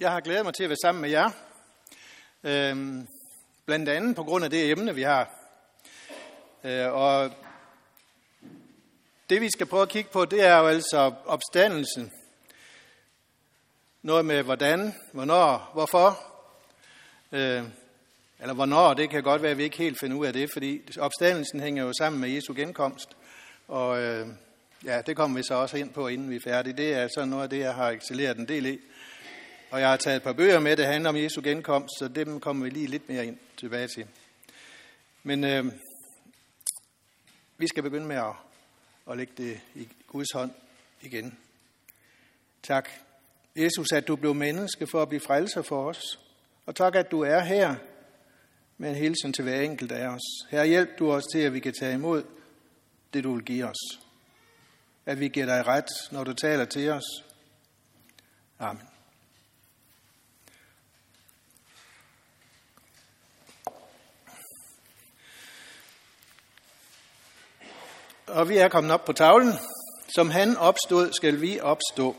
Jeg har glædet mig til at være sammen med jer. Øhm, blandt andet på grund af det emne, vi har. Øh, og det vi skal prøve at kigge på, det er jo altså opstandelsen. Noget med hvordan, hvornår, hvorfor. Øh, eller hvornår, det kan godt være, at vi ikke helt finder ud af det, fordi opstandelsen hænger jo sammen med Jesu genkomst. Og øh, ja, det kommer vi så også ind på, inden vi er færdige. Det er sådan noget af det, jeg har excelleret en del i. Og jeg har taget et par bøger med, der handler om Jesu genkomst, så dem kommer vi lige lidt mere ind tilbage til. Men øh, vi skal begynde med at, at lægge det i Guds hånd igen. Tak, Jesus, at du blev menneske for at blive frelser for os. Og tak, at du er her med en hilsen til hver enkelt af os. Her hjælp du os til, at vi kan tage imod det, du vil give os. At vi giver dig ret, når du taler til os. Amen. Og vi er kommet op på tavlen. Som han opstod, skal vi opstå.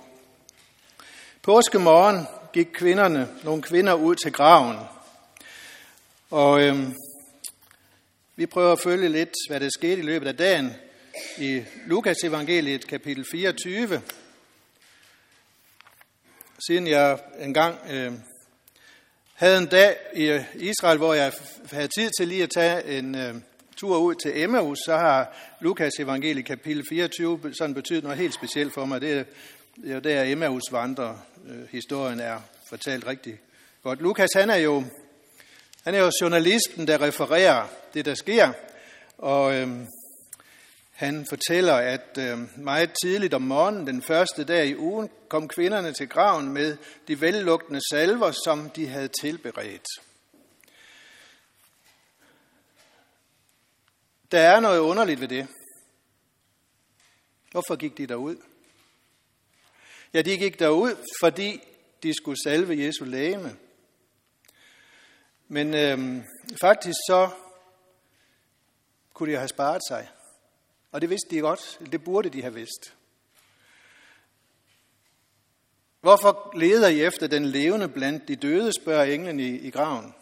Påskemorgen gik kvinderne, nogle kvinder ud til graven. Og øhm, vi prøver at følge lidt, hvad der skete i løbet af dagen i Lukas evangeliet kapitel 24. Siden jeg engang øh, havde en dag i Israel, hvor jeg havde tid til lige at tage en øh, tur ud til Emmaus, så har Lukas evangeliet kapitel 24 sådan betydet noget helt specielt for mig. Det er jo der Emmaus vandrer. Øh, historien er fortalt rigtig godt. Lukas han er jo han er jo journalisten, der refererer det, der sker, og øh, han fortæller, at øh, meget tidligt om morgenen, den første dag i ugen, kom kvinderne til graven med de vellugtende salver, som de havde tilberedt. Der er noget underligt ved det. Hvorfor gik de derud? Ja, de gik derud, fordi de skulle salve Jesu lægeme. Men øhm, faktisk så kunne de have sparet sig. Og det vidste de godt. Det burde de have vidst. Hvorfor leder I efter den levende blandt de døde, spørger englen i, i graven.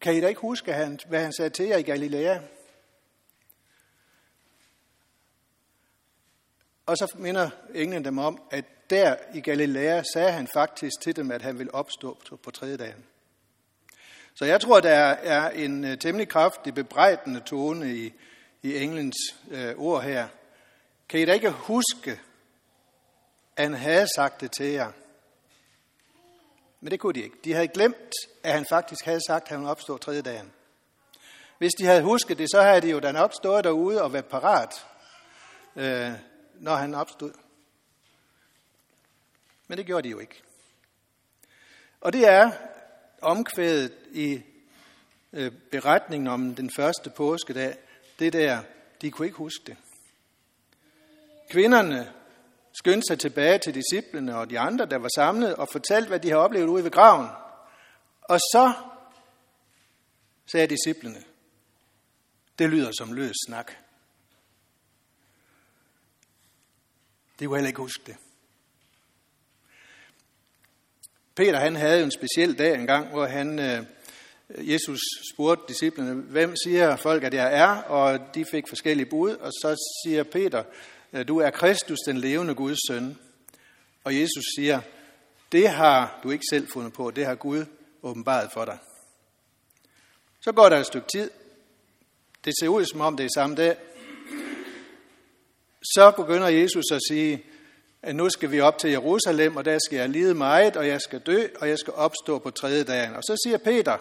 Kan I da ikke huske, hvad han sagde til jer i Galilea? Og så minder englen dem om, at der i Galilea sagde han faktisk til dem, at han vil opstå på tredje dagen. Så jeg tror, der er en øh, temmelig kraftig bebrejdende tone i, i englens øh, ord her. Kan I da ikke huske, at han havde sagt det til jer? Men det kunne de ikke. De havde glemt, at han faktisk havde sagt, at han ville opstå tredje dagen. Hvis de havde husket det, så havde de jo da nok stået derude og været parat, øh, når han opstod. Men det gjorde de jo ikke. Og det er omkvædet i øh, beretningen om den første påskedag, det der, de kunne ikke huske det. Kvinderne skyndte sig tilbage til disciplene og de andre, der var samlet, og fortalte, hvad de havde oplevet ude ved graven. Og så sagde disciplene, det lyder som løs snak. De kunne heller ikke huske det. Peter han havde en speciel dag engang, hvor han, øh, Jesus spurgte disciplene, hvem siger folk, at jeg er? Og de fik forskellige bud, og så siger Peter, Øh, du er Kristus, den levende Guds søn. Og Jesus siger, det har du ikke selv fundet på, det har Gud åbenbaret for dig. Så går der et stykke tid. Det ser ud som om det er samme dag. Så begynder Jesus at sige, at nu skal vi op til Jerusalem, og der skal jeg lide meget, og jeg skal dø, og jeg skal opstå på tredje dagen. Og så siger Peter,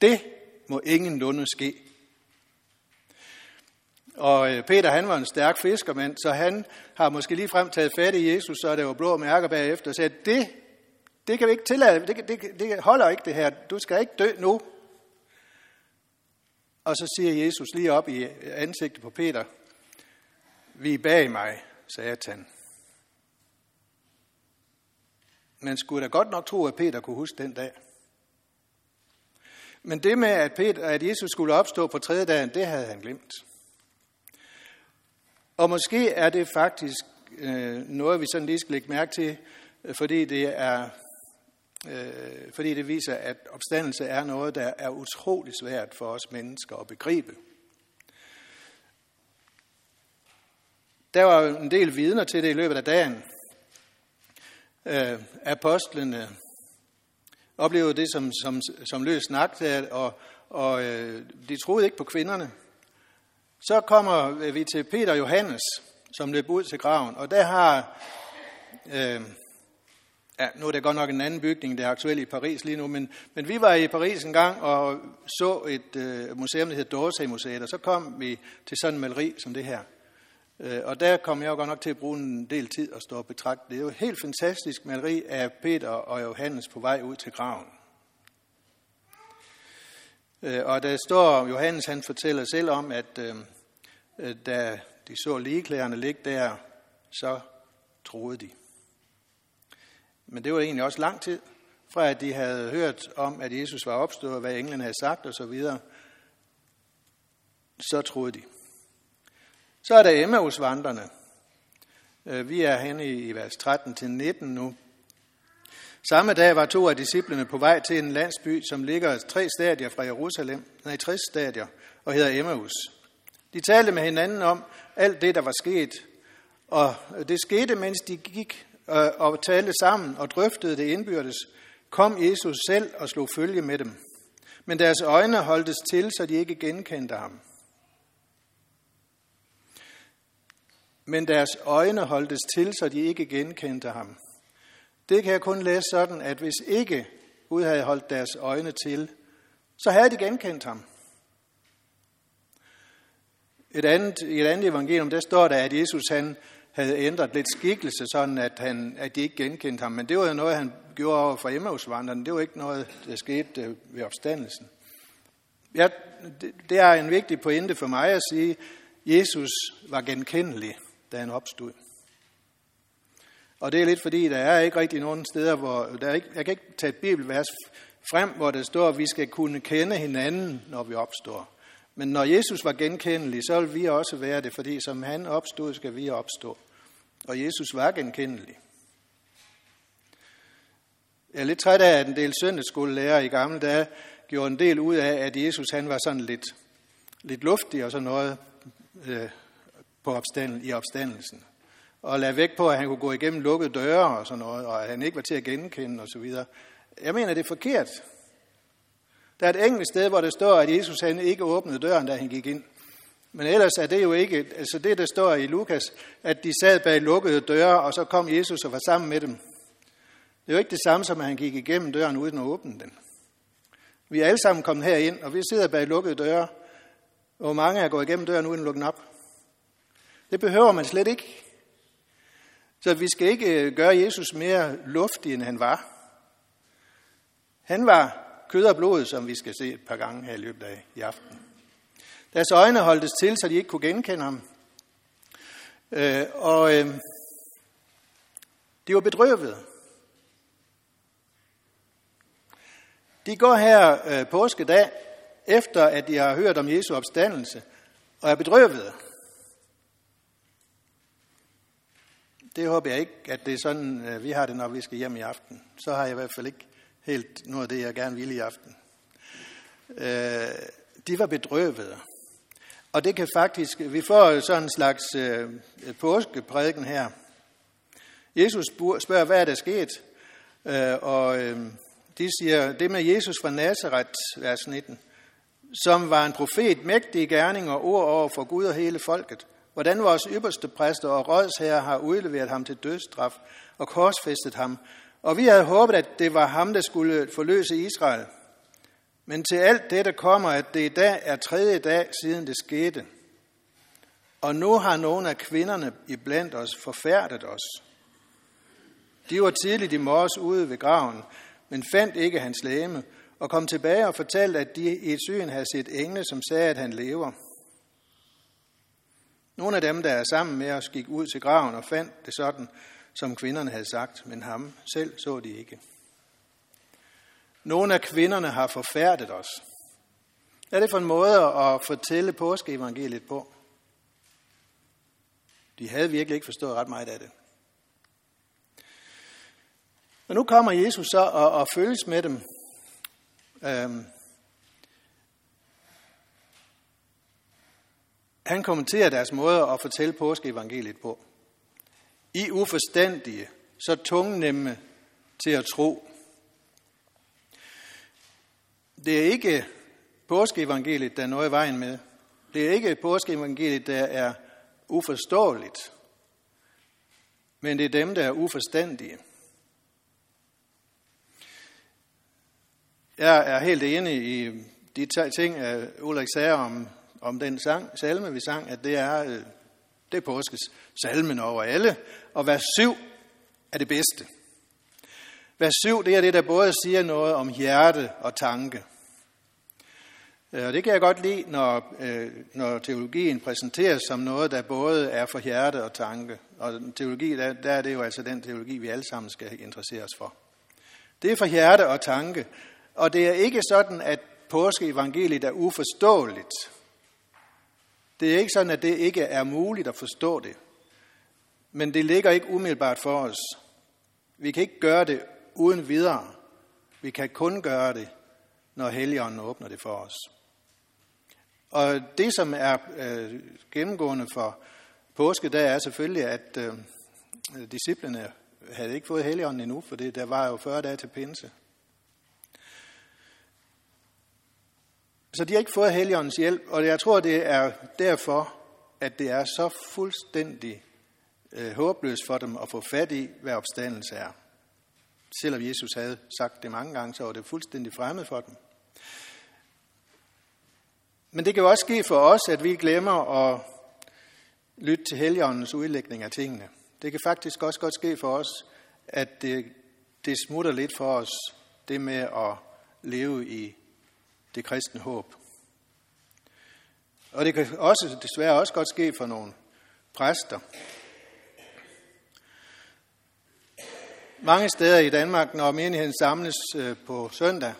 det må ingen lunde ske. Og øh, Peter, han var en stærk fiskermand, så han har måske lige frem taget fat i Jesus, så der var blå mærker bagefter, og sagde, det, det kan vi ikke tillade, det, det, det holder ikke det her, du skal ikke dø nu. Og så siger Jesus lige op i ansigtet på Peter, vi er bag mig, satan. Man skulle da godt nok tro, at Peter kunne huske den dag. Men det med, at, Peter, at Jesus skulle opstå på tredje dagen, det havde han glemt. Og måske er det faktisk øh, noget, vi sådan lige skal lægge mærke til, øh, fordi det er øh, fordi det viser, at opstandelse er noget, der er utrolig svært for os mennesker at begribe. Der var en del vidner til det i løbet af dagen. Øh, apostlene oplevede det som, som, som løs snak, og, og øh, de troede ikke på kvinderne. Så kommer vi til Peter Johannes, som løb ud til graven, og der har, øh, ja, nu er det godt nok en anden bygning, der er aktuel i Paris lige nu, men, men vi var i Paris en gang og så et øh, museum, der hedder Dorsey-museet, og så kom vi til sådan en maleri som det her. Øh, og der kom jeg jo godt nok til at bruge en del tid at stå og betragte. Det er jo et helt fantastisk maleri af Peter og Johannes på vej ud til graven. Øh, og der står, Johannes han fortæller selv om, at øh, da de så ligeklæderne ligge der, så troede de. Men det var egentlig også lang tid, fra at de havde hørt om, at Jesus var opstået, hvad englene havde sagt osv., så, så troede de. Så er der Emmaus-vandrene. Øh, vi er henne i vers 13-19 nu. Samme dag var to af disciplene på vej til en landsby, som ligger tre stadier fra Jerusalem, nej, 60 stadier, og hedder Emmaus. De talte med hinanden om alt det, der var sket, og det skete, mens de gik øh, og talte sammen og drøftede det indbyrdes, kom Jesus selv og slog følge med dem. Men deres øjne holdtes til, så de ikke genkendte ham. Men deres øjne holdtes til, så de ikke genkendte ham. Det kan jeg kun læse sådan, at hvis ikke Gud havde holdt deres øjne til, så havde de genkendt ham. Et andet, I et andet evangelium, der står der, at Jesus han havde ændret lidt skikkelse, sådan at, han, at de ikke genkendte ham. Men det var jo noget, han gjorde over for Emmausvandrene. Det var ikke noget, der skete øh, ved opstandelsen. Ja, det er en vigtig pointe for mig at sige, at Jesus var genkendelig, da han opstod. Og det er lidt fordi, der er ikke rigtig nogen steder, hvor der er ikke, jeg kan ikke tage et bibelvers frem, hvor der står, at vi skal kunne kende hinanden, når vi opstår. Men når Jesus var genkendelig, så vil vi også være det, fordi som han opstod, skal vi opstå. Og Jesus var genkendelig. Jeg er lidt træt af, at en del søndagsskolelærer i gamle dage gjorde en del ud af, at Jesus han var sådan lidt, lidt luftig og sådan noget øh, på opstanden, i opstandelsen og lade væk på, at han kunne gå igennem lukkede døre og sådan noget, og at han ikke var til at genkende osv. Jeg mener, det er forkert. Der er et enkelt sted, hvor der står, at Jesus han ikke åbnede døren, da han gik ind. Men ellers er det jo ikke, altså det der står i Lukas, at de sad bag lukkede døre, og så kom Jesus og var sammen med dem. Det er jo ikke det samme som, at han gik igennem døren uden at åbne den. Vi er alle sammen kommet herind, og vi sidder bag lukkede døre. Hvor mange er gået igennem døren uden at lukke den op? Det behøver man slet ikke. Så vi skal ikke øh, gøre Jesus mere luftig, end han var. Han var kød og blod, som vi skal se et par gange her i løbet af i aften. Deres øjne holdtes til, så de ikke kunne genkende ham. Øh, og øh, de var bedrøvet. De går her øh, påskedag, efter at de har hørt om Jesu opstandelse, og er bedrøvet. Det håber jeg ikke, at det er sådan, øh, vi har det, når vi skal hjem i aften. Så har jeg i hvert fald ikke helt noget af det, jeg gerne ville i aften. Øh, de var bedrøvede. Og det kan faktisk, vi får sådan en slags øh, påskeprædiken her. Jesus spørger, hvad er der sket? Øh, og øh, de siger, det med Jesus fra Nazareth, vers 19, som var en profet, mægtig gerning og ord over for Gud og hele folket hvordan vores ypperste præster og rådsherre har udleveret ham til dødsstraf og korsfæstet ham. Og vi havde håbet, at det var ham, der skulle forløse Israel. Men til alt dette kommer, at det i dag er tredje dag siden det skete. Og nu har nogle af kvinderne iblandt os forfærdet os. De var tidligt i morges ude ved graven, men fandt ikke hans læme, og kom tilbage og fortalte, at de i et syn havde set engle, som sagde, at han lever. Nogle af dem, der er sammen med os, gik ud til graven og fandt det sådan, som kvinderne havde sagt, men ham selv så de ikke. Nogle af kvinderne har forfærdet os. Hvad er det for en måde at fortælle påskeevangeliet på? De havde virkelig ikke forstået ret meget af det. Men nu kommer Jesus så og, og følges med dem. Øhm, han kommenterer deres måde at fortælle påskeevangeliet på. I uforstandige, så tungnemme til at tro. Det er ikke påskeevangeliet, der er noget i vejen med. Det er ikke påskeevangeliet, der er uforståeligt. Men det er dem, der er uforstandige. Jeg er helt enig i de ting, Ulrik sagde om, om den sang, salme, vi sang, at det er, øh, det er påskes salmen over alle. Og vers 7 er det bedste. Vers 7, det er det, der både siger noget om hjerte og tanke. Øh, og det kan jeg godt lide, når, øh, når teologien præsenteres som noget, der både er for hjerte og tanke. Og teologi, der, der er det jo altså den teologi, vi alle sammen skal interessere os for. Det er for hjerte og tanke. Og det er ikke sådan, at påskeevangeliet er uforståeligt. Det er ikke sådan, at det ikke er muligt at forstå det. Men det ligger ikke umiddelbart for os. Vi kan ikke gøre det uden videre. Vi kan kun gøre det, når Helligånden åbner det for os. Og det, som er øh, gennemgående for påske, der er selvfølgelig, at øh, disciplene havde ikke fået Helligånden endnu, for det, der var jo 40 dage til pinse. Så de har ikke fået Helligåndens hjælp, og jeg tror, det er derfor, at det er så fuldstændig øh, håbløst for dem at få fat i, hvad opstandelse er. Selvom Jesus havde sagt det mange gange, så var det fuldstændig fremmed for dem. Men det kan jo også ske for os, at vi glemmer at lytte til Helligåndens udlægning af tingene. Det kan faktisk også godt ske for os, at det, det smutter lidt for os, det med at leve i det kristne håb. Og det kan også desværre også godt ske for nogle præster. Mange steder i Danmark, når menigheden samles øh, på søndag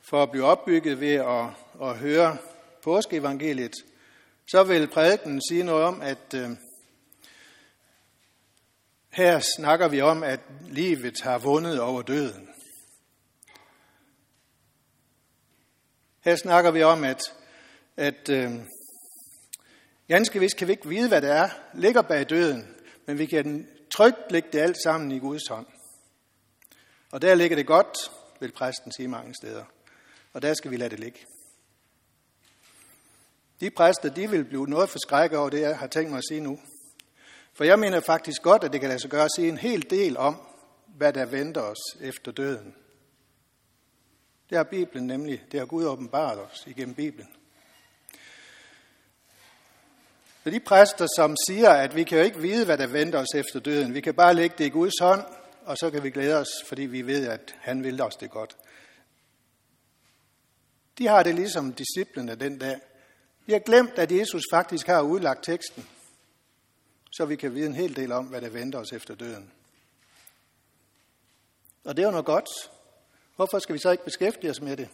for at blive opbygget ved at, at høre påskeevangeliet, så vil prædiken sige noget om, at øh, her snakker vi om, at livet har vundet over døden. Her snakker vi om, at, at øh, ganske vist kan vi ikke vide, hvad det er, ligger bag døden, men vi kan trygt lægge det alt sammen i Guds hånd. Og der ligger det godt, vil præsten sige mange steder. Og der skal vi lade det ligge. De præster, de vil blive noget forskrækket over det, jeg har tænkt mig at sige nu. For jeg mener faktisk godt, at det kan lade sig gøre at sige en hel del om, hvad der venter os efter døden. Det er Bibelen nemlig, det har Gud åbenbart os igennem Bibelen. Så de præster, som siger, at vi kan jo ikke vide, hvad der venter os efter døden. Vi kan bare lægge det i Guds hånd, og så kan vi glæde os, fordi vi ved, at han vil os det godt. De har det ligesom disciplene den dag. De har glemt, at Jesus faktisk har udlagt teksten, så vi kan vide en hel del om, hvad der venter os efter døden. Og det er jo noget godt, Hvorfor skal vi så ikke beskæftige os med det?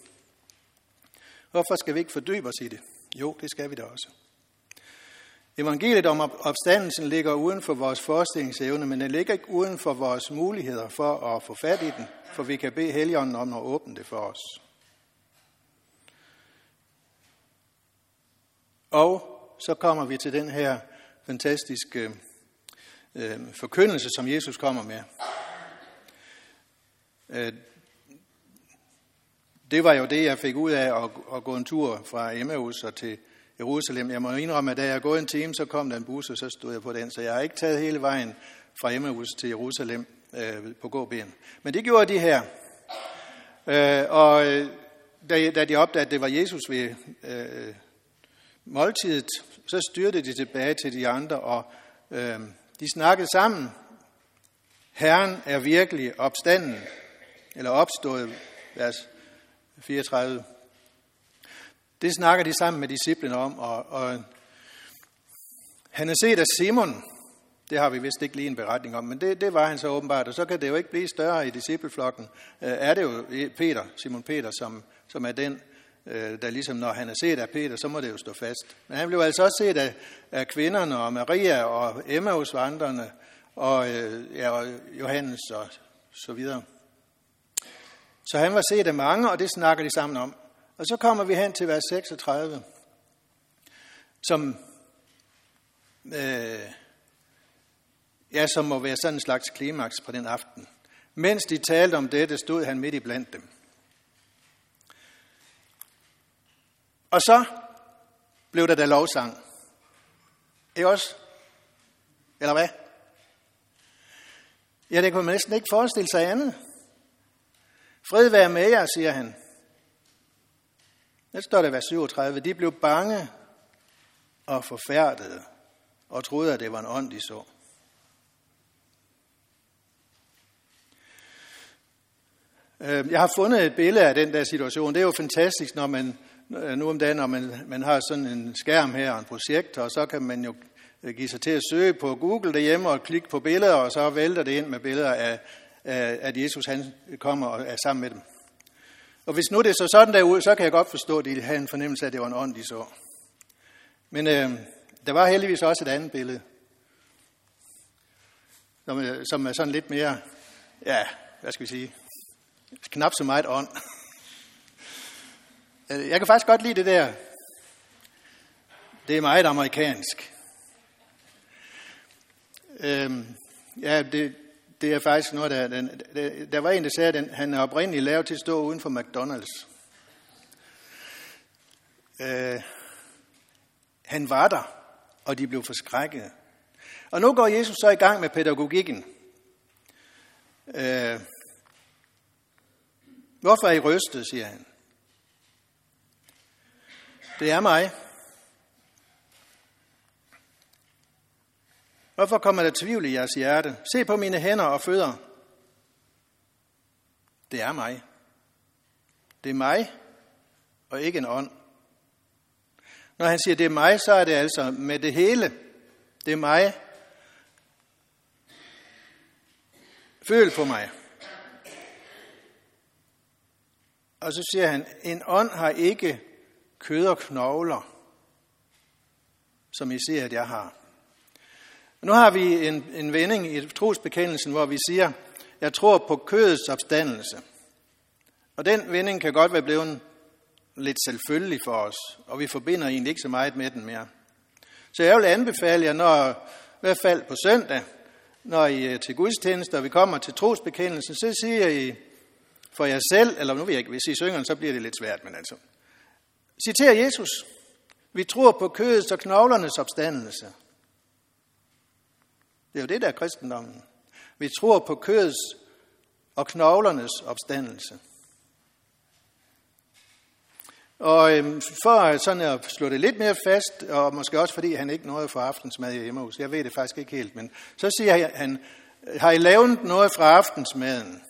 Hvorfor skal vi ikke fordybe os i det? Jo, det skal vi da også. Evangeliet om opstandelsen ligger uden for vores forestillingsevne, men den ligger ikke uden for vores muligheder for at få fat i den, for vi kan bede Helligånden om at åbne det for os. Og så kommer vi til den her fantastiske øh, forkyndelse, som Jesus kommer med. Øh, det var jo det, jeg fik ud af at, at gå en tur fra Emmaus og til Jerusalem. Jeg må indrømme, at da jeg gået en time, så kom der en bus, og så stod jeg på den. Så jeg har ikke taget hele vejen fra Emmaus til Jerusalem øh, på gåben. Men det gjorde de her. Øh, og øh, da, da de opdagede, at det var Jesus ved øh, måltidet, så styrte de tilbage til de andre, og øh, de snakkede sammen. Herren er virkelig opstanden, eller opstået, vers 34. Det snakker de sammen med disciplene om, og, og han er set af Simon, det har vi vist ikke lige en beretning om, men det, det var han så åbenbart, og så kan det jo ikke blive større i discipleflokken. Øh, er det jo Peter, Simon Peter, som, som er den, øh, der ligesom, når han er set af Peter, så må det jo stå fast. Men han blev altså også set af, af kvinderne og Maria og Emmausvandrene og, øh, ja, og Johannes og så videre. Så han var set af mange, og det snakker de sammen om. Og så kommer vi hen til vers 36, som, øh, ja, som må være sådan en slags klimaks på den aften. Mens de talte om dette, stod han midt i blandt dem. Og så blev der da lovsang. Ikke også? Eller hvad? Ja, det kunne man næsten ikke forestille sig andet. Fred være med jer, siger han. Der står der vers 37. De blev bange og forfærdede og troede, at det var en ånd, de så. Øh, jeg har fundet et billede af den der situation. Det er jo fantastisk, når man øh, nu om dagen, når man, man har sådan en skærm her og en projekt, og så kan man jo øh, give sig til at søge på Google derhjemme og klikke på billeder, og så vælter det ind med billeder af Øh, at Jesus han kommer og er sammen med dem. Og hvis nu det så sådan derude, så kan jeg godt forstå, at de havde en fornemmelse af, at det var en ånd, de så. Men øh, der var heldigvis også et andet billede, som, øh, som er sådan lidt mere, ja, hvad skal vi sige, knap så meget ånd. Øh, jeg kan faktisk godt lide det der. Det er meget amerikansk. Øhm, ja, det, det er faktisk noget, der... Den, der, der var en, der sagde, at han er oprindeligt lavet til at stå uden for McDonald's. Øh, han var der, og de blev forskrækket. Og nu går Jesus så i gang med pædagogikken. Øh, hvorfor er I rystet, siger han. Det er mig. Hvorfor kommer der tvivl i jeres hjerte? Se på mine hænder og fødder. Det er mig. Det er mig, og ikke en ånd. Når han siger, det er mig, så er det altså med det hele. Det er mig. Føl på mig. Og så siger han, en ånd har ikke kød og knogler, som I ser, at jeg har. Nu har vi en, en vending i trosbekendelsen, hvor vi siger, jeg tror på kødets opstandelse. Og den vending kan godt være blevet lidt selvfølgelig for os, og vi forbinder egentlig ikke så meget med den mere. Så jeg vil anbefale jer, når, i hvert fald på søndag, når I er til gudstjeneste, og vi kommer til trosbekendelsen, så siger I for jer selv, eller nu vil jeg ikke, hvis I synger, så bliver det lidt svært, men altså. Citer Jesus. Vi tror på kødets og knoglernes opstandelse. Det er jo det, der er kristendommen. Vi tror på kødets og knoglernes opstandelse. Og øhm, for sådan at slå det lidt mere fast, og måske også fordi han ikke nåede for aftensmad i Emmaus, jeg ved det faktisk ikke helt, men så siger han, har I lavet noget fra aftensmaden?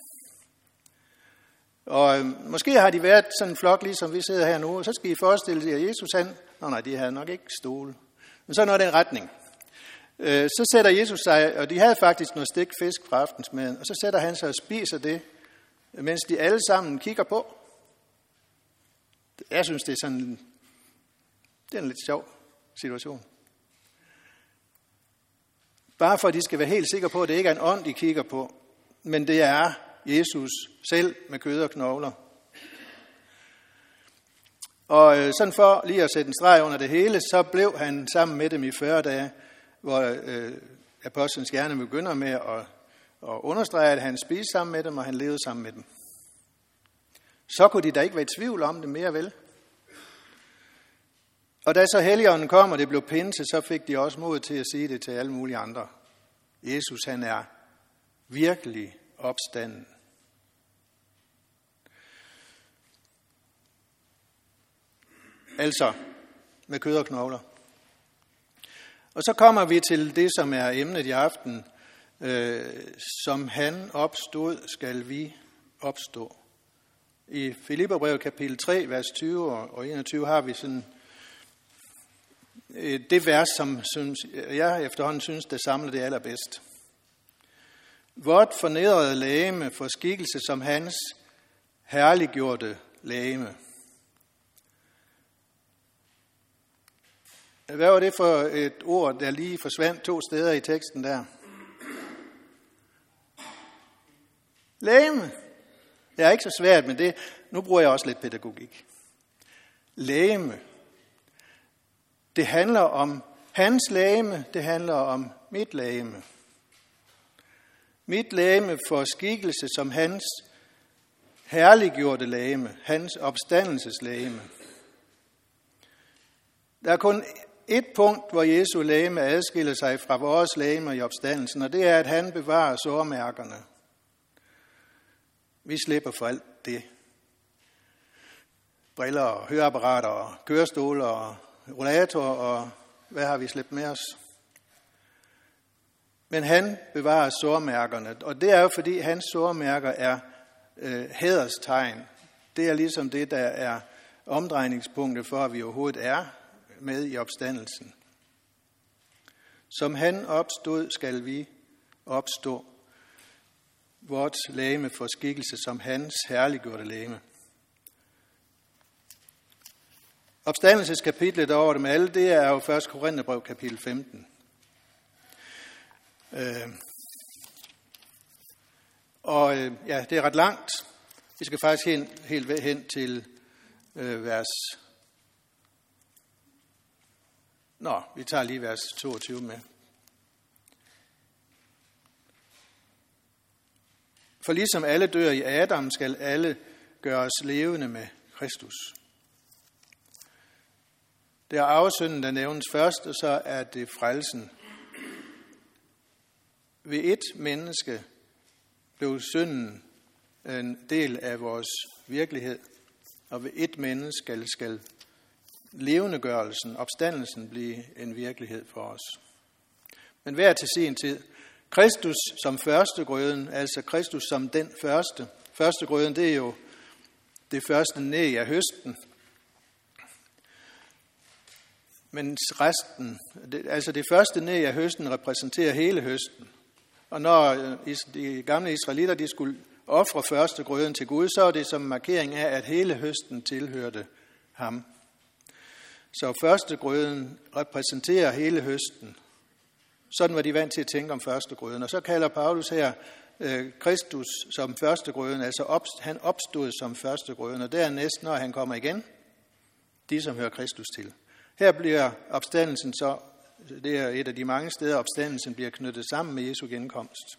Og øhm, måske har de været sådan en flok, ligesom vi sidder her nu, og så skal I forestille jer, at Jesus han, nå nej, de havde nok ikke stole, men så er det den retning. Øh, så sætter Jesus sig, og de havde faktisk noget stik fisk fra aftensmaden, og så sætter han sig og spiser det, mens de alle sammen kigger på. Jeg synes, det er sådan, det er en lidt sjov situation. Bare for, at de skal være helt sikre på, at det ikke er en ånd, de kigger på, men det er Jesus selv med kød og knogler. Og øh, sådan for lige at sætte en streg under det hele, så blev han sammen med dem i 40 dage, hvor øh, apostlenes gerne begynder med at, at understrege, at han spiste sammen med dem, og han levede sammen med dem. Så kunne de da ikke være i tvivl om det mere vel. Og da så Helligånden kom, og det blev pinse, så fik de også mod til at sige det til alle mulige andre. Jesus, han er virkelig opstanden. Altså med kød og knogler. Og så kommer vi til det, som er emnet i aften. Øh, som han opstod, skal vi opstå. I Filipperbrevet kapitel 3, vers 20 og 21 har vi sådan øh, det vers, som synes, jeg efterhånden synes, det samler det allerbedst. Vort fornedrede lægeme for skikkelse som hans herliggjorte lægeme. Hvad var det for et ord, der lige forsvandt to steder i teksten der? Læme. Det er ikke så svært, men det, nu bruger jeg også lidt pædagogik. Læme. Det handler om hans læme, det handler om mit læme. Mit læme for skikkelse som hans herliggjorte læme, hans opstandelseslæme. Der er kun et punkt, hvor Jesu læme adskiller sig fra vores læme i opstandelsen, og det er, at han bevarer sårmærkerne. Vi slipper for alt det. Briller og høreapparater og kørestol og rollator og hvad har vi slæbt med os? Men han bevarer sårmærkerne, og det er jo fordi hans sårmærker er øh, hæderstegn. Det er ligesom det, der er omdrejningspunktet for, at vi overhovedet er med i opstandelsen. Som han opstod, skal vi opstå. Vort læme for skikkelse som hans herliggjorte læme. Opstandelseskapitlet over dem alle, det er jo 1. Korintherbrev kapitel 15. Øh, og øh, ja, det er ret langt. Vi skal faktisk helt, helt hen til øh, vers... Nå, vi tager lige vers 22 med. For ligesom alle dør i Adam, skal alle gøres levende med Kristus. Det er afsynden, der nævnes først, og så er det frelsen. Ved et menneske blev synden en del af vores virkelighed, og ved et menneske skal, skal levendegørelsen, opstandelsen blive en virkelighed for os. Men hver til sin tid. Kristus som første grøden, altså Kristus som den første. Første grøden, det er jo det første næ af høsten, men resten, det, altså det første næ af høsten repræsenterer hele høsten. Og når øh, de gamle israelitter de skulle ofre første grøden til Gud, så er det som markering af, at hele høsten tilhørte ham. Så førstegrøden repræsenterer hele høsten. Sådan var de vant til at tænke om førstegrøden. Og så kalder Paulus her øh, Kristus som førstegrøden, altså han opstod som førstegrøden, og dernæst, når han kommer igen, de som hører Kristus til. Her bliver opstandelsen så, det er et af de mange steder, opstandelsen bliver knyttet sammen med Jesu genkomst.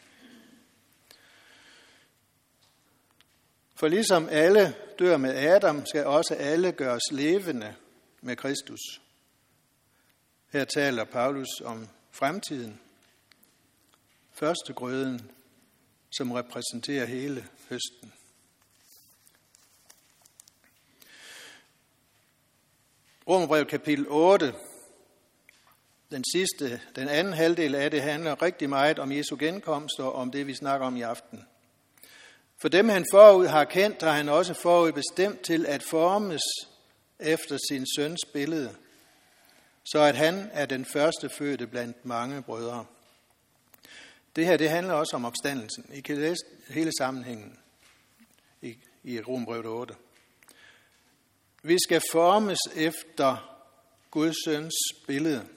For ligesom alle dør med Adam, skal også alle gøres levende med Kristus. Her taler Paulus om fremtiden. Første grøden, som repræsenterer hele høsten. Romerbrevet kapitel 8, den sidste, den anden halvdel af det handler rigtig meget om Jesu genkomst og om det, vi snakker om i aften. For dem, han forud har kendt, har han også forud bestemt til at formes efter sin søns billede, så at han er den første fødte blandt mange brødre. Det her, det handler også om opstandelsen. I kan læse hele sammenhængen i, i Rombrevet 8. Vi skal formes efter Guds søns billede.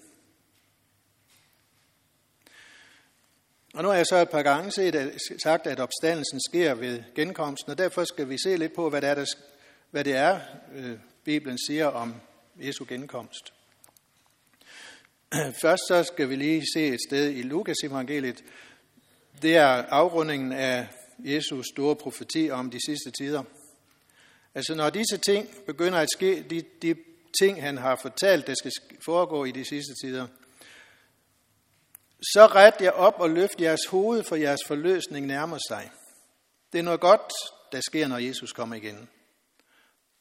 Og nu har jeg så et par gange set, at, sagt, at opstandelsen sker ved genkomsten, og derfor skal vi se lidt på, hvad det er, der, hvad det er øh, Bibelen siger om Jesu genkomst. Først så skal vi lige se et sted i Lukas evangeliet. Det er afrundingen af Jesus store profeti om de sidste tider. Altså når disse ting begynder at ske, de, de ting han har fortalt, der skal foregå i de sidste tider, så ret jer op og løft jeres hoved, for jeres forløsning nærmer sig. Det er noget godt, der sker, når Jesus kommer igen.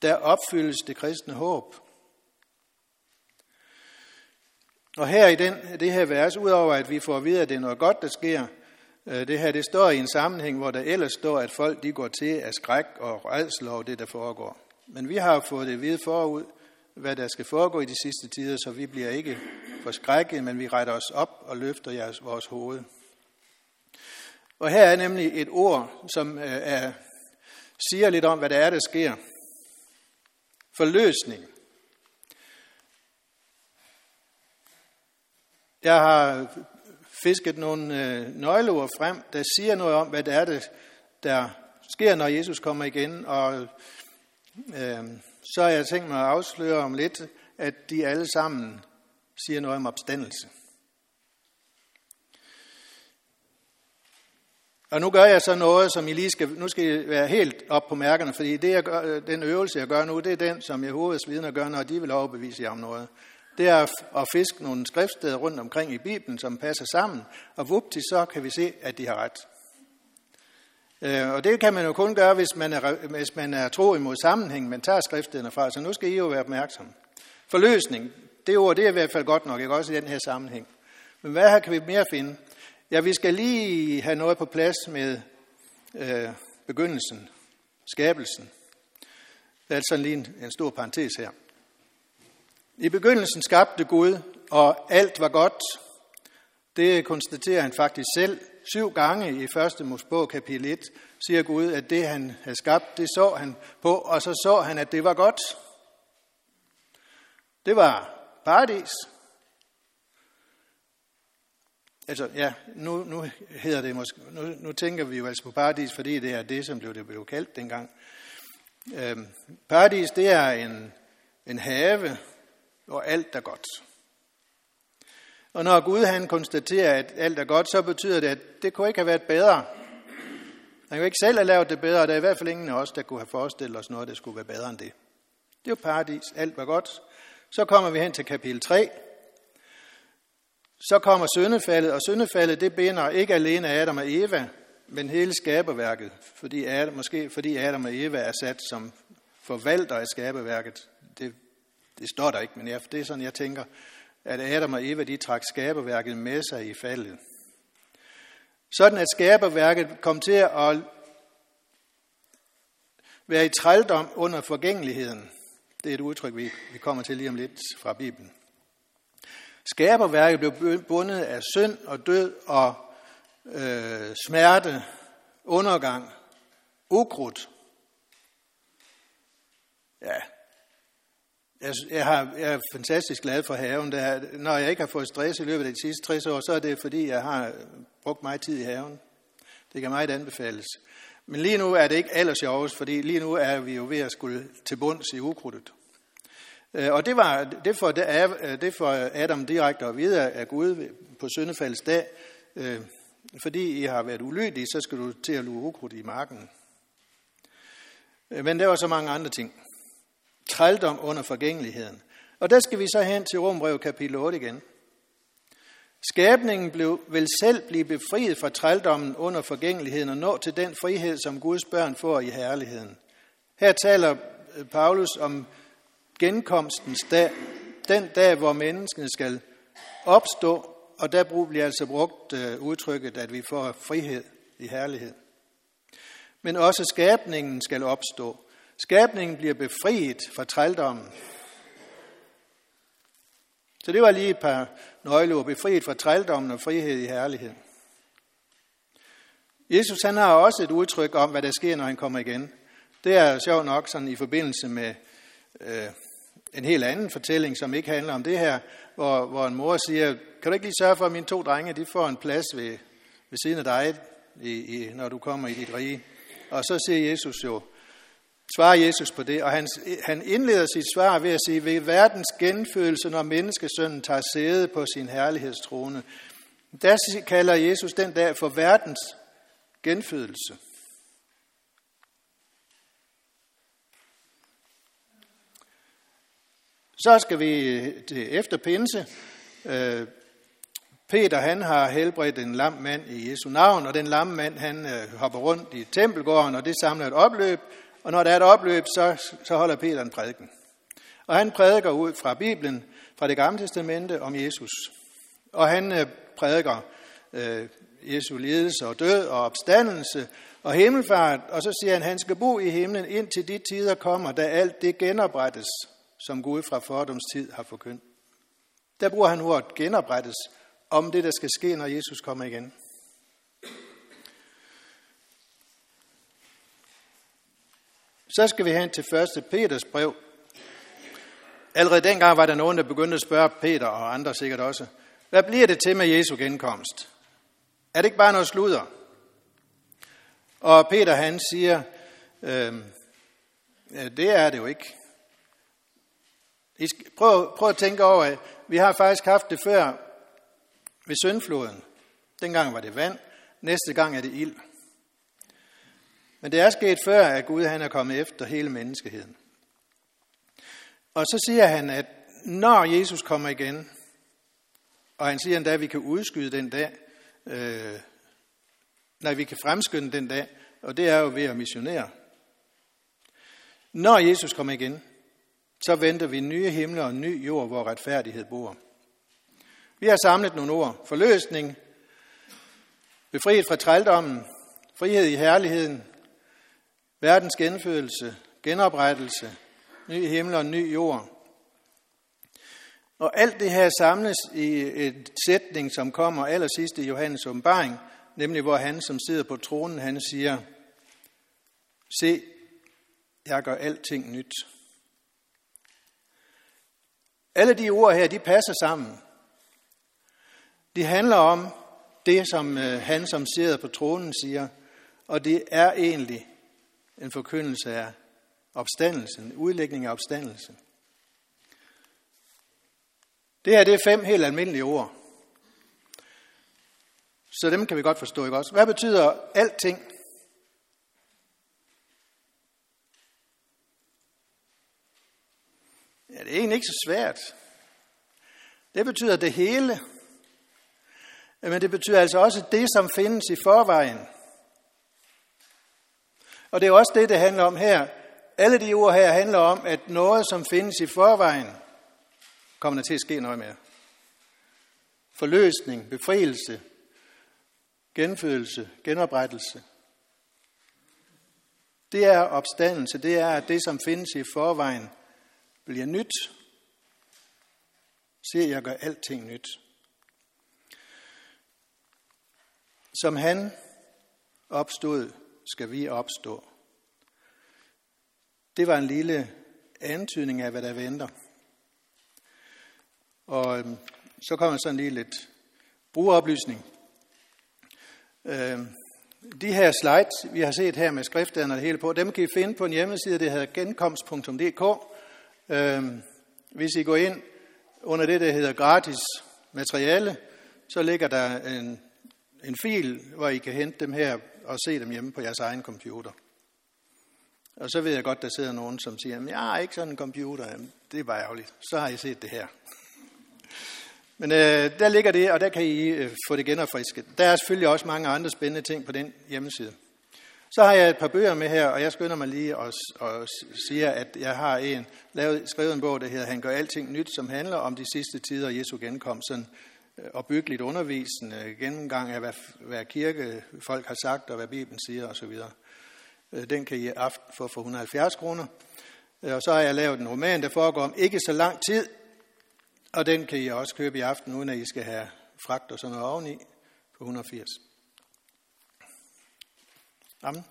Der opfyldes det kristne håb. Og her i den, det her vers, udover at vi får at vide, at det er noget godt, der sker, øh, det her det står i en sammenhæng, hvor der ellers står, at folk de går til af skræk og redsel over det, der foregår. Men vi har fået det vide forud, hvad der skal foregå i de sidste tider, så vi bliver ikke forskrækket, men vi retter os op og løfter jeres, vores hoved. Og her er nemlig et ord, som øh, er, siger lidt om, hvad der er, der sker. Forløsning. Jeg har fisket nogle øh, nøgleord frem, der siger noget om, hvad det er, det, der sker, når Jesus kommer igen. Og øh, så har jeg tænkt mig at afsløre om lidt, at de alle sammen siger noget om opstandelse. Og nu gør jeg så noget, som I lige skal, nu skal I være helt op på mærkerne, fordi det, jeg gør, den øvelse, jeg gør nu, det er den, som Jehovas vidner gør, når de vil overbevise jer om noget. Det er at fiske nogle skriftsteder rundt omkring i Bibelen, som passer sammen, og vupti, så kan vi se, at de har ret. Øh, og det kan man jo kun gøre, hvis man er, hvis man er tro imod sammenhæng, man tager skriftstederne fra. Så nu skal I jo være opmærksomme. Forløsning, det ord, det er i hvert fald godt nok, ikke også i den her sammenhæng. Men hvad her kan vi mere finde? Ja, vi skal lige have noget på plads med øh, begyndelsen, skabelsen. Det er altså lige en, en stor parentes her. I begyndelsen skabte Gud, og alt var godt. Det konstaterer han faktisk selv. Syv gange i 1. Mosebog kapitel 1 siger Gud, at det han havde skabt, det så han på, og så så han, at det var godt. Det var paradis. Altså, ja, nu, nu hedder det måske, nu, nu tænker vi jo altså på paradis, fordi det er det, som blev, det blev kaldt dengang. Øhm, paradis, det er en, en have, hvor alt er godt. Og når Gud han konstaterer, at alt er godt, så betyder det, at det kunne ikke have været bedre. Han kunne ikke selv have lavet det bedre, og der er i hvert fald ingen af os, der kunne have forestillet os noget, der skulle være bedre end det. Det er jo paradis, alt var godt. Så kommer vi hen til kapitel 3. Så kommer syndefaldet, og syndefaldet det binder ikke alene Adam og Eva, men hele skaberværket, fordi Adam, måske fordi Adam og Eva er sat som forvalter af skaberværket. Det, det står der ikke, men jeg, det er sådan, jeg tænker, at Adam og Eva de trak skaberværket med sig i faldet. Sådan at skaberværket kom til at være i trældom under forgængeligheden. Det er et udtryk, vi, vi kommer til lige om lidt fra Bibelen. Skaberværket blev bundet af synd og død og øh, smerte, undergang, ukrudt. Ja, jeg, jeg, har, jeg er fantastisk glad for haven. Der, når jeg ikke har fået stress i løbet af de sidste 60 år, så er det fordi, jeg har øh, brugt meget tid i haven. Det kan meget anbefales. Men lige nu er det ikke aller sjovest, fordi lige nu er vi jo ved at skulle til bunds i ukrudtet. Øh, og det, var, det, får, øh, det får Adam direkte at vide af Gud på syndefaldets dag. Øh, fordi I har været ulydige, så skal du til at luge ukrudt i marken. Men der var så mange andre ting. Trældom under forgængeligheden. Og der skal vi så hen til Rombrev kapitel 8 igen. Skabningen blev, vil selv blive befriet fra trældommen under forgængeligheden og nå til den frihed, som Guds børn får i herligheden. Her taler Paulus om genkomstens dag, den dag, hvor menneskene skal opstå, og der bliver altså brugt øh, udtrykket, at vi får frihed i herlighed. Men også skabningen skal opstå. Skabningen bliver befriet fra trældommen. Så det var lige et par nøgleord. Befriet fra trældommen og frihed i herlighed. Jesus han har også et udtryk om, hvad der sker, når han kommer igen. Det er sjovt nok sådan i forbindelse med øh, en helt anden fortælling, som ikke handler om det her, hvor, hvor en mor siger, kan du ikke lige sørge for, at mine to drenge de får en plads ved, ved siden af dig, i, i, når du kommer i dit rige? Og så siger Jesus jo, svarer Jesus på det, og han, han indleder sit svar ved at sige, ved verdens genfødelse, når menneskesønnen tager sæde på sin herlighedstrone, der kalder Jesus den dag for verdens genfødelse. Så skal vi til efter pinse. Øh, Peter han har helbredt en lam mand i Jesu navn, og den lamme mand han øh, hopper rundt i tempelgården, og det samler et opløb. Og når der er et opløb, så, så holder Peter en prædiken. Og han prædiker ud fra Bibelen, fra det gamle testamente om Jesus. Og han øh, prædiker øh, Jesu lidelse og død og opstandelse og himmelfart. Og så siger han, han skal bo i himlen indtil de tider kommer, da alt det genoprettes, som Gud fra fordoms tid har forkyndt. Der bruger han ordet genoprettes om det, der skal ske, når Jesus kommer igen. Så skal vi hen til 1. Peters brev. Allerede dengang var der nogen, der begyndte at spørge Peter og andre sikkert også, Hvad bliver det til med Jesu genkomst? Er det ikke bare noget sludder? Og Peter han siger, øh, det er det jo ikke. I skal, prøv, prøv at tænke over, at vi har faktisk haft det før ved syndfloden. Dengang var det vand, næste gang er det ild. Men det er sket før, at Gud han er kommet efter hele menneskeheden. Og så siger han, at når Jesus kommer igen, og han siger endda, at vi kan udskyde den dag, øh, nej, vi kan fremskynde den dag, og det er jo ved at missionere. Når Jesus kommer igen, så venter vi nye himler og ny jord, hvor retfærdighed bor. Vi har samlet nogle ord. Forløsning, befriet fra trældommen, frihed i herligheden, verdens genfødelse, genoprettelse, ny himmel og ny jord. Og alt det her samles i et sætning, som kommer allersidst i Johannes åbenbaring, nemlig hvor han, som sidder på tronen, han siger, se, jeg gør alting nyt. Alle de ord her, de passer sammen. De handler om det, som øh, han, som sidder på tronen, siger, og det er egentlig en forkyndelse af opstandelsen, en udlægning af opstandelsen. Det her det er fem helt almindelige ord. Så dem kan vi godt forstå, ikke også? Hvad betyder alting? Ja, det er egentlig ikke så svært. Det betyder det hele. Men det betyder altså også det, som findes i forvejen. Og det er også det, det handler om her. Alle de ord her handler om, at noget, som findes i forvejen, kommer der til at ske noget mere. Forløsning, befrielse, genfødelse, genoprettelse. Det er opstandelse, det er, at det, som findes i forvejen, bliver nyt. Se, jeg gør alting nyt. Som han opstod, skal vi opstå. Det var en lille antydning af, hvad der venter. Og øhm, så kommer sådan lige lidt brugeroplysning. Øhm, de her slides, vi har set her med skrifterne og det hele på, dem kan I finde på en hjemmeside, det hedder genkomst.dk. Øhm, hvis I går ind under det, der hedder gratis materiale, så ligger der en, en fil, hvor I kan hente dem her og se dem hjemme på jeres egen computer. Og så ved jeg godt, der sidder nogen, som siger, at jeg har ikke sådan en computer. Jamen, det er bare ærgerligt. Så har I set det her. Men øh, der ligger det, og der kan I øh, få det genopfrisket. Der er selvfølgelig også mange andre spændende ting på den hjemmeside. Så har jeg et par bøger med her, og jeg skynder mig lige og, og siger, at jeg har en, lavet, skrevet en bog, der hedder Han gør alting nyt, som handler om de sidste tider Jesu genkomst. Sådan øh, opbyggeligt undervisende gennemgang af, hvad, hvad kirke folk har sagt, og hvad Bibelen siger osv. Øh, den kan I aften få for 170 kroner. Øh, og så har jeg lavet en roman, der foregår om ikke så lang tid, og den kan I også købe i aften, uden at I skal have fragt og sådan noget oveni, på 180. Amen.